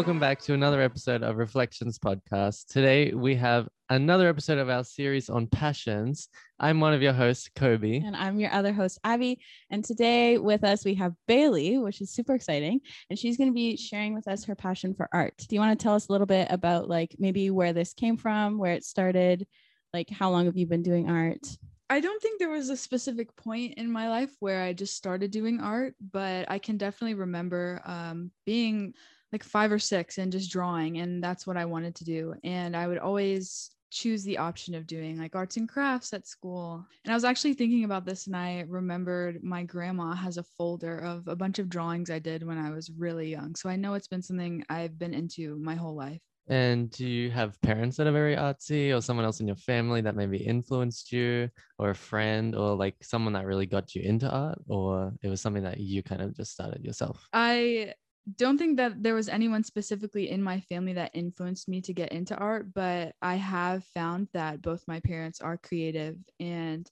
welcome back to another episode of Reflections Podcast. Today we have another episode of our series on passions. I'm one of your hosts, Kobe. And I'm your other host, Abby. And today with us, we have Bailey, which is super exciting. And she's going to be sharing with us her passion for art. Do you want to tell us a little bit about, like, maybe where this came from, where it started? Like, how long have you been doing art? I don't think there was a specific point in my life where I just started doing art, but I can definitely remember um, being like five or six and just drawing, and that's what I wanted to do. And I would always choose the option of doing like arts and crafts at school. And I was actually thinking about this, and I remembered my grandma has a folder of a bunch of drawings I did when I was really young. So I know it's been something I've been into my whole life. And do you have parents that are very artsy or someone else in your family that maybe influenced you or a friend or like someone that really got you into art or it was something that you kind of just started yourself? I don't think that there was anyone specifically in my family that influenced me to get into art, but I have found that both my parents are creative and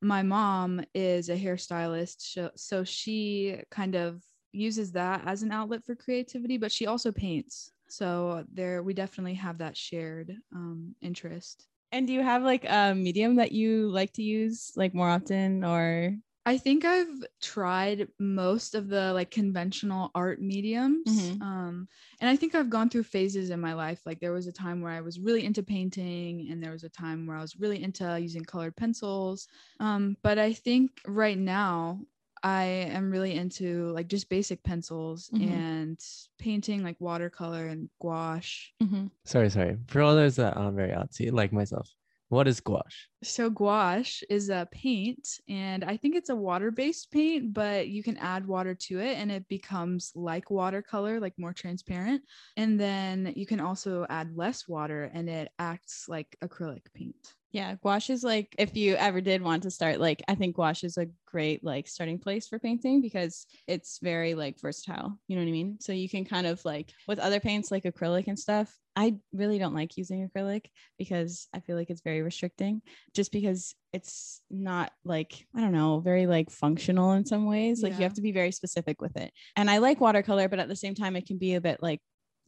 my mom is a hairstylist. So she kind of uses that as an outlet for creativity, but she also paints. So there, we definitely have that shared um, interest. And do you have like a medium that you like to use like more often or? I think I've tried most of the like conventional art mediums. Mm-hmm. Um, and I think I've gone through phases in my life. Like there was a time where I was really into painting, and there was a time where I was really into using colored pencils. Um, but I think right now I am really into like just basic pencils mm-hmm. and painting like watercolor and gouache. Mm-hmm. Sorry, sorry. For all those that aren't very artsy, like myself, what is gouache? So gouache is a paint and I think it's a water-based paint, but you can add water to it and it becomes like watercolor, like more transparent. And then you can also add less water and it acts like acrylic paint. Yeah, gouache is like if you ever did want to start, like I think gouache is a great like starting place for painting because it's very like versatile. You know what I mean? So you can kind of like with other paints like acrylic and stuff. I really don't like using acrylic because I feel like it's very restricting just because it's not like I don't know, very like functional in some ways. Like yeah. you have to be very specific with it. And I like watercolor, but at the same time it can be a bit like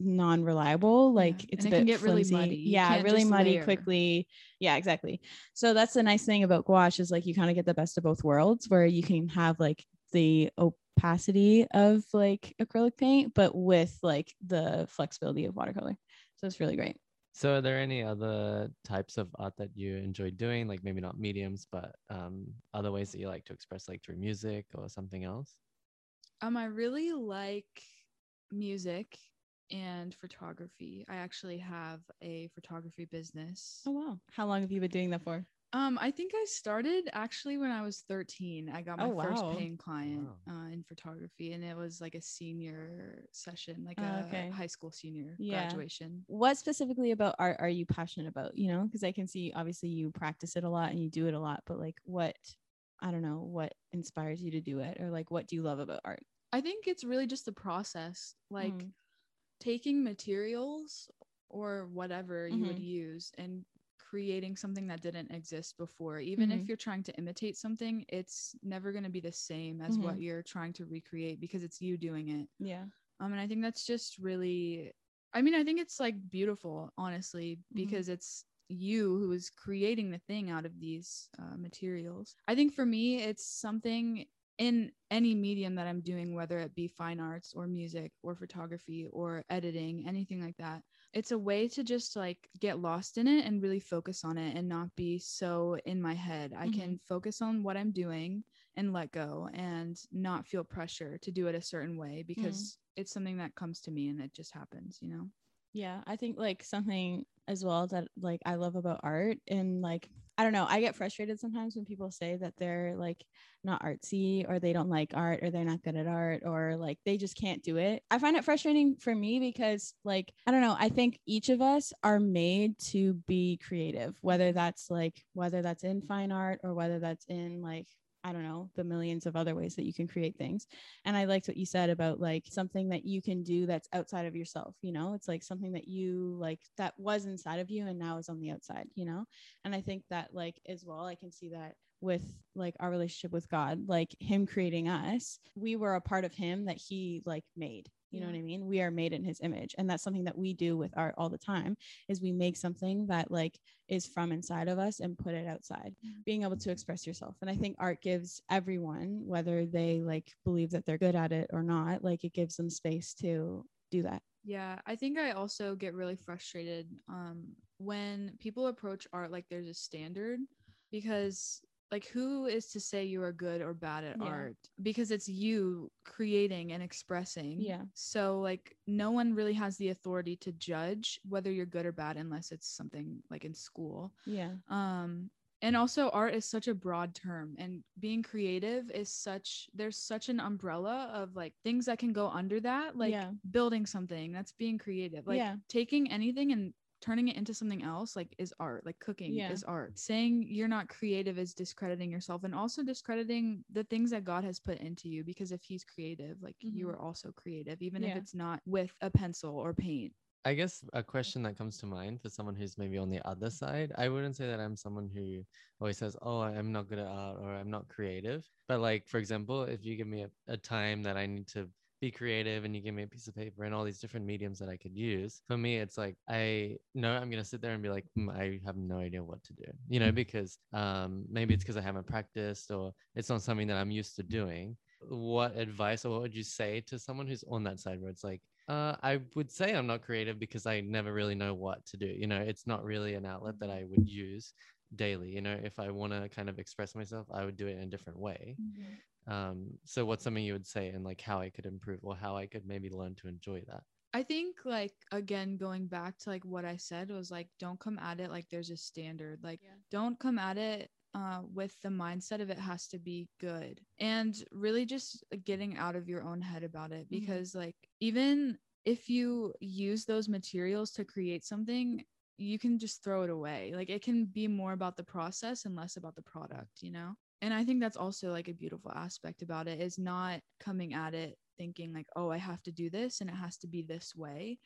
non-reliable like yeah. it's and a it bit get flimsy. really muddy yeah really muddy layer. quickly. Yeah exactly. So that's the nice thing about gouache is like you kind of get the best of both worlds where you can have like the opacity of like acrylic paint but with like the flexibility of watercolor. So it's really great. So are there any other types of art that you enjoy doing? Like maybe not mediums but um, other ways that you like to express like through music or something else? Um i really like music and photography. I actually have a photography business. Oh wow. How long have you been doing that for? Um, I think I started actually when I was 13. I got my oh, wow. first paying client wow. uh, in photography, and it was like a senior session, like a okay. high school senior yeah. graduation. What specifically about art are you passionate about? You know, because I can see obviously you practice it a lot and you do it a lot, but like what, I don't know, what inspires you to do it, or like what do you love about art? I think it's really just the process. Like, mm taking materials or whatever mm-hmm. you would mm-hmm. use and creating something that didn't exist before even mm-hmm. if you're trying to imitate something it's never going to be the same as mm-hmm. what you're trying to recreate because it's you doing it yeah um and i think that's just really i mean i think it's like beautiful honestly mm-hmm. because it's you who is creating the thing out of these uh, materials i think for me it's something in any medium that I'm doing, whether it be fine arts or music or photography or editing, anything like that. It's a way to just like get lost in it and really focus on it and not be so in my head. I mm-hmm. can focus on what I'm doing and let go and not feel pressure to do it a certain way because mm-hmm. it's something that comes to me and it just happens, you know? Yeah, I think like something as well that like I love about art and like I don't know, I get frustrated sometimes when people say that they're like not artsy or they don't like art or they're not good at art or like they just can't do it. I find it frustrating for me because like I don't know, I think each of us are made to be creative, whether that's like whether that's in fine art or whether that's in like I don't know, the millions of other ways that you can create things. And I liked what you said about like something that you can do that's outside of yourself, you know, it's like something that you like that was inside of you and now is on the outside, you know? And I think that like as well, I can see that with like our relationship with God, like him creating us, we were a part of him that he like made. You know what I mean? We are made in his image. And that's something that we do with art all the time is we make something that like is from inside of us and put it outside, Mhm. being able to express yourself. And I think art gives everyone, whether they like believe that they're good at it or not, like it gives them space to do that. Yeah, I think I also get really frustrated um when people approach art like there's a standard because like who is to say you are good or bad at Yeah. art because it's you creating and expressing. Yeah. So like no one really has the authority to judge whether you're good or bad unless it's something like in school. Yeah. Um and also art is such a broad term and being creative is such there's such an umbrella of like things that can go under that like Yeah. building something that's being creative like Yeah. taking anything and turning it into something else like is art like cooking Yeah. is art saying you're not creative is discrediting yourself and also discrediting the things that god has put into you because if he's creative like you Mhm. are also creative even if it's not with a pencil or paint I guess a question that comes to mind for someone who's maybe on the other side, I wouldn't say that I'm someone who always says, Oh, I'm not good at art or I'm not creative. But, like, for example, if you give me a, a time that I need to be creative and you give me a piece of paper and all these different mediums that I could use, for me, it's like, I know I'm going to sit there and be like, "Hmm, I have no idea what to do, you know, because um, maybe it's because I haven't practiced or it's not something that I'm used to doing. What advice or what would you say to someone who's on that side where it's like, uh, I would say I'm not creative because I never really know what to do. You know, it's not really an outlet that I would use daily. You know, if I want to kind of express myself, I would do it in a different way. Um, so what's something you would say and like how I could improve or how I could maybe learn to enjoy that? I think like again going back to like what I said was like don't come at it like there's a standard. Like Yeah. don't come at it uh with the mindset of it has to be good. And really just getting out of your own head about it Mhm. because like even if you use those materials to create something you can just throw it away. Like it can be more about the process and less about the product, you know? And I think that's also like a beautiful aspect about it is not coming at it thinking like, oh, I have to do this and it has to be this way.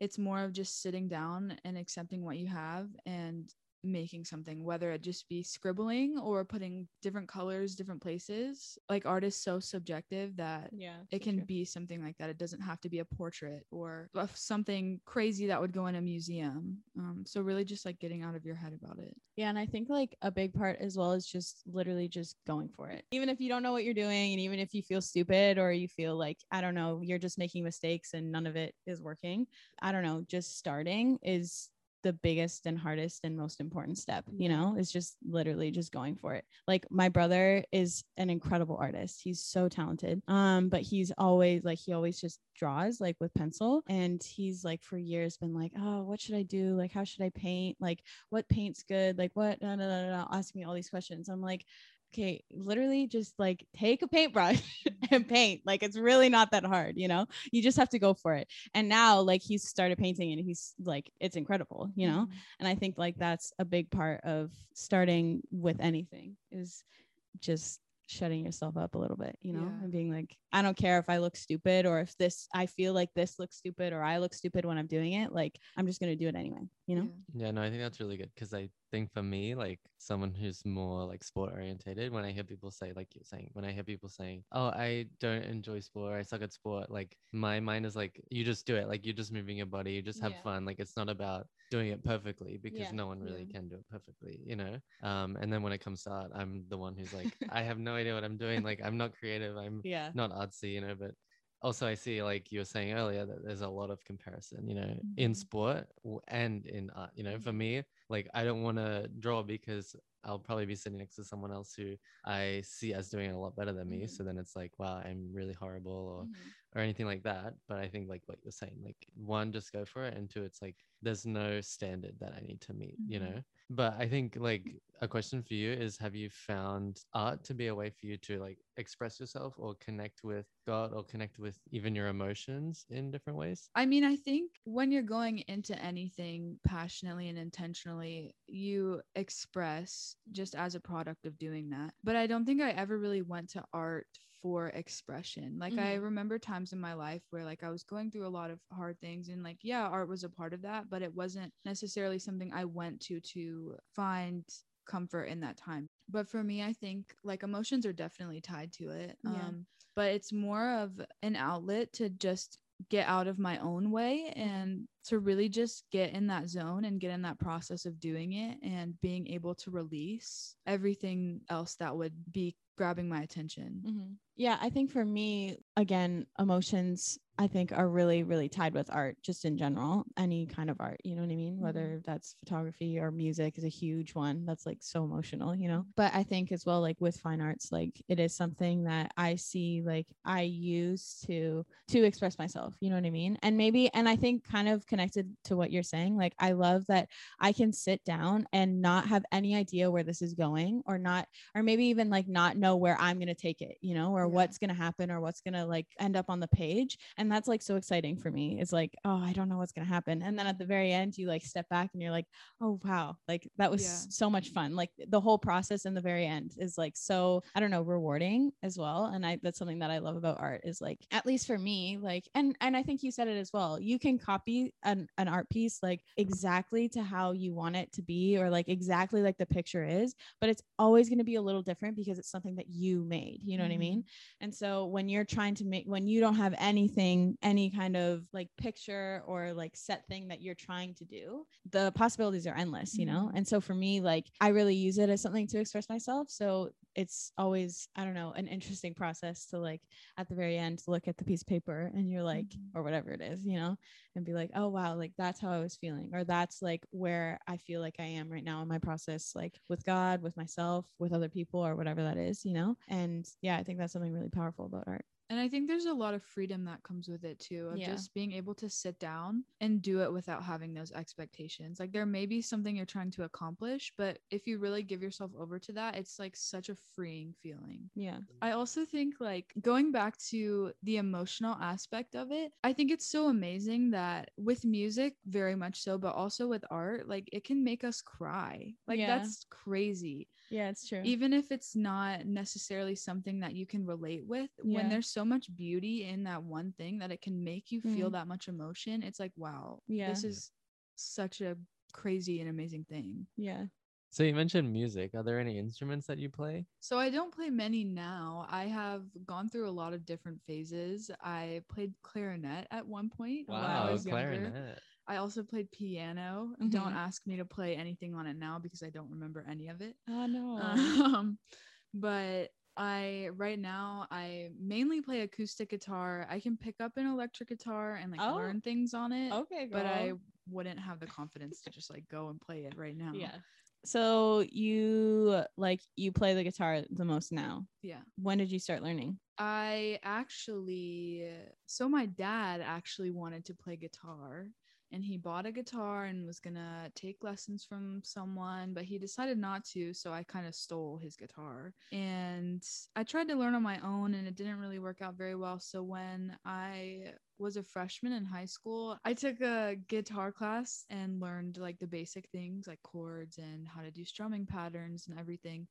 It's more of just sitting down and accepting what you have and making something, whether it just be scribbling or putting different colors, different places. Like art is so subjective that Yeah. it can be something like that. It doesn't have to be a portrait or something crazy that would go in a museum. Um, so really just like getting out of your head about it. Yeah, and I think like a big part as well is just literally just going for it. Even if you don't know what you're doing and even if you feel stupid or you feel like I don't know, you're just making mistakes and none of it is working. I don't know, just starting is the biggest and hardest and most important step, you know, is just literally just going for it. Like my brother is an incredible artist. He's so talented. Um but he's always like he always just draws like with pencil and he's like for years been like, "Oh, what should I do? Like how should I paint? Like what paint's good like what no no no no ask me all these questions i'm like okay literally just like take a paintbrush and paint like it's really not that hard you know you just have to go for it and now like he's started painting and he's like it's incredible you know Mhm. and i think like that's a big part of starting with anything is just shutting yourself up a little bit you know Yeah. and being like i don't care if i look stupid or if this i feel like this looks stupid or i look stupid when i'm doing it like i'm just going to do it anyway you know Yeah. Yeah, no, I think that's really good because I think for me, like someone who's more like sport orientated, when I hear people say, like you're saying, when I hear people saying, "Oh, I don't enjoy sport, or I suck at sport," like my mind is like, you just do it, like you're just moving your body, you just have Yeah. fun. Like it's not about doing it perfectly because Yeah, no one really yeah. can do it perfectly, you know. Um, and then when it comes to art, I'm the one who's like, I have no idea what I'm doing. Like I'm not creative. I'm yeah not artsy, you know, but also I see like you were saying earlier that there's a lot of comparison, you know, in Mhm. sport and in art. You know, for Mhm. me, like I don't want to draw because I'll probably be sitting next to someone else who I see as doing a lot better than me. Mhm. So then it's like, wow, I'm really horrible or Mhm. Or anything like that. But I think like what you're saying, like one, just go for it, and two, it's like there's no standard that I need to meet, you Mhm. know. But I think like a question for you is have you found art to be a way for you to like express yourself or connect with God or connect with even your emotions in different ways? I mean, I think when you're going into anything passionately and intentionally, you express just as a product of doing that. But I don't think I ever really went to art for expression. Like I Mhm. remember times in my life where like I was going through a lot of hard things and like yeah, art was a part of that, but it wasn't necessarily something I went to to find comfort in that time. But for me, I think like emotions are definitely tied to it. Yeah. Um, but it's more of an outlet to just get out of my own way and to really just get in that zone and get in that process of doing it and being able to release everything else that would be grabbing my attention. Mhm. Yeah, I think for me, again, emotions I think are really, really tied with art, just in general, any kind of art, you know what I mean? Mm-hmm. Whether that's photography or music is a huge one that's like so emotional, you know? But I think as well, like with fine arts, like it is something that I see, like I use to to express myself, you know what I mean? And maybe, and I think kind of connected to what you're saying, like I love that I can sit down and not have any idea where this is going or not or maybe even like not know where I'm going to take it, you know, or Yeah. what's going to happen or what's going to like end up on the page. And that's like so exciting for me. It's like, oh, I don't know what's going to happen. And then at the very end, you like step back and you're like, oh, wow, like that was Yeah. so much fun. Like the whole process in the very end is like so, I don't know, rewarding as well. And I, that's something that I love about art is like, at least for me, like, and, and I think you said it as well. You can copy an, an art piece like exactly to how you want it to be or like exactly like the picture is but it's always going to be a little different because it's something that you made you know what i mean mm-hmm. and so when you're trying to make when you don't have anything any kind of like picture or like set thing that you're trying to do the possibilities are endless you know? Mhm. and so for me like i really use it as something to express myself. So it's always i don't know an interesting process to like at the very end look at the piece of paper and you're like Mhm. or whatever it is you know? And be like oh wow like that's how i was feeling or that's like where i feel like i am right now in my process like with god with myself with other people or whatever that is you know? And yeah i think that's something really powerful about art And I think there's a lot of freedom that comes with it too, of Yeah. just being able to sit down and do it without having those expectations. Like there may be something you're trying to accomplish, but if you really give yourself over to that, it's like such a freeing feeling. yeah I also think like going back to the emotional aspect of it, I think it's so amazing that with music, very much so, but also with art, like it can make us cry. Like Yeah. that's crazy. Yeah it's true Even if it's not necessarily something that you can relate with, Yeah. when there's so much beauty in that one thing that it can make you feel Mhm. that much emotion, it's like, wow, Yeah. this is such a crazy and amazing thing. yeah So you mentioned music. Are there any instruments that you play? So I don't play many now. I have gone through a lot of different phases. I played clarinet at one point when I Wow, was younger. I also played piano. Mhm. Don't ask me to play anything on it now because I don't remember any of it. oh no Um, but I right now I mainly play acoustic guitar. I can pick up an electric guitar and like Oh. learn things on it, okay but I wouldn't have the confidence to just like go and play it right now. yeah so you like you play the guitar the most now Yeah. when did you start learning I actually, so my dad actually wanted to play guitar and he bought a guitar and was gonna take lessons from someone, but he decided not to. So I kind of stole his guitar and I tried to learn on my own and it didn't really work out very well. So when I was a freshman in high school, I took a guitar class and learned like the basic things like chords and how to do strumming patterns and everything.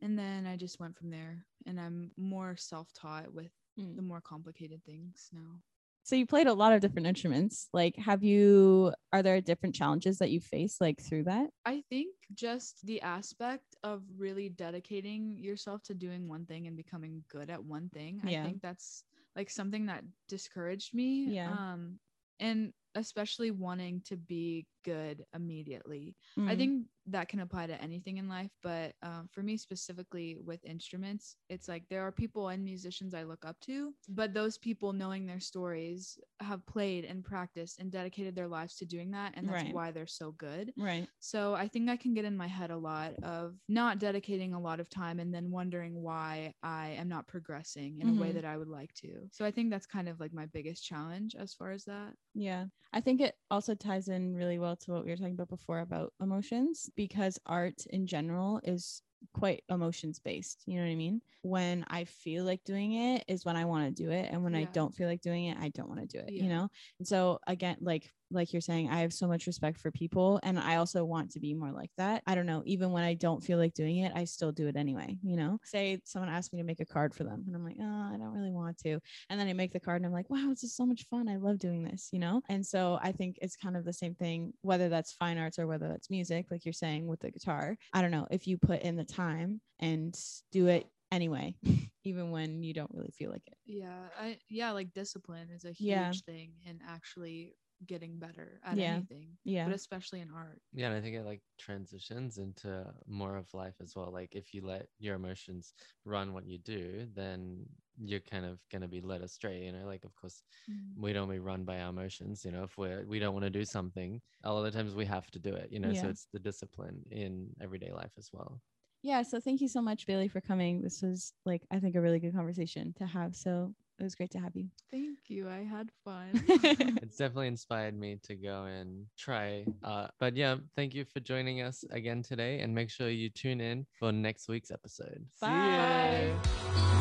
And then I just went from there and I'm more self taught with Mm. the more complicated things now. So you played a lot of different instruments like have you are there different challenges that you face like through that I think just the aspect of really dedicating yourself to doing one thing and becoming good at one thing. Yeah. I think that's like something that discouraged me. Yeah. Um and especially wanting to be good immediately. I Mm. think that can apply to anything in life, but um, for me specifically with instruments, it's like there are people and musicians I look up to, but those people knowing their stories have played and practiced and dedicated their lives to doing that, and that's Right. why they're so good. right So I think I can get in my head a lot of not dedicating a lot of time and then wondering why I am not progressing in a way Mhm. that I would like to. So I think that's kind of like my biggest challenge as far as that. Yeah. I think it also ties in really well to what we were talking about before about emotions because art in general is quite emotions based. You know what I mean? When I feel like doing it is when I want to do it. And when I don't feel like doing it, I don't want to do it, you know? And so, again, like like you're saying, I have so much respect for people and I also want to be more like that. I don't know, even when I don't feel like doing it, I still do it anyway, you know? Say someone asked me to make a card for them and I'm like, "Oh, I don't really want to." And then I make the card and I'm like, "Wow, this is so much fun. I love doing this," you know? And so I think it's kind of the same thing whether that's fine arts or whether that's music, like you're saying with the guitar. I don't know, if you put in the time and do it anyway, even when you don't really feel like it. Yeah, I yeah, like discipline is a huge Yeah. thing and actually getting better at Yeah. anything, Yeah. but especially in art. Yeah, and I think it like transitions into more of life as well. Like if you let your emotions run what you do, then you're kind of gonna be led astray. You know, like of course mm-hmm. we don't be run by our emotions. You know, if we're we don't want to do something, a lot of times we have to do it. You know, so it's the discipline in everyday life as well. Yeah. So thank you so much, Bailey, for coming. This was like, I think, a really good conversation to have. So it was great to have you. Thank you. I had fun. It's definitely inspired me to go and try. Uh, but yeah, thank you for joining us again today, and make sure you tune in for next week's episode. See ya.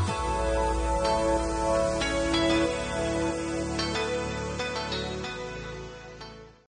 Bye.